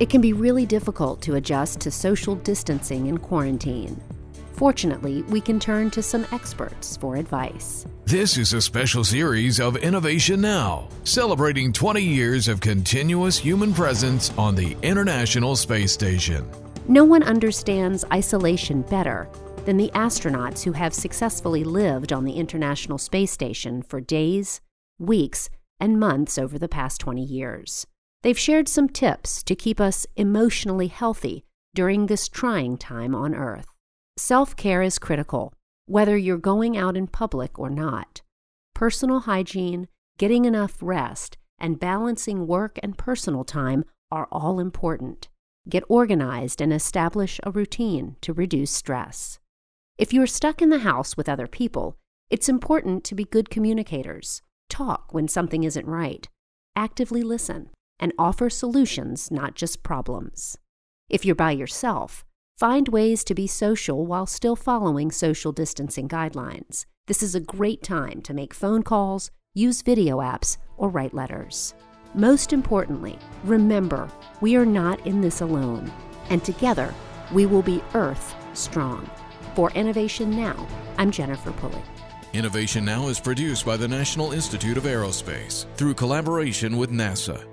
It can be really difficult to adjust to social distancing in quarantine. Fortunately, we can turn to some experts for advice. This is a special series of Innovation Now, celebrating 20 years of continuous human presence on the International Space Station. No one understands isolation better than the astronauts who have successfully lived on the International Space Station for days, weeks, and months over the past 20 years. They've shared some tips to keep us emotionally healthy during this trying time on Earth. Self care is critical, whether you're going out in public or not. Personal hygiene, getting enough rest, and balancing work and personal time are all important. Get organized and establish a routine to reduce stress. If you're stuck in the house with other people, it's important to be good communicators. Talk when something isn't right. Actively listen and offer solutions, not just problems. If you're by yourself, find ways to be social while still following social distancing guidelines. This is a great time to make phone calls, use video apps, or write letters. Most importantly, remember we are not in this alone, and together we will be Earth strong. For Innovation Now, I'm Jennifer Pulley. Innovation Now is produced by the National Institute of Aerospace through collaboration with NASA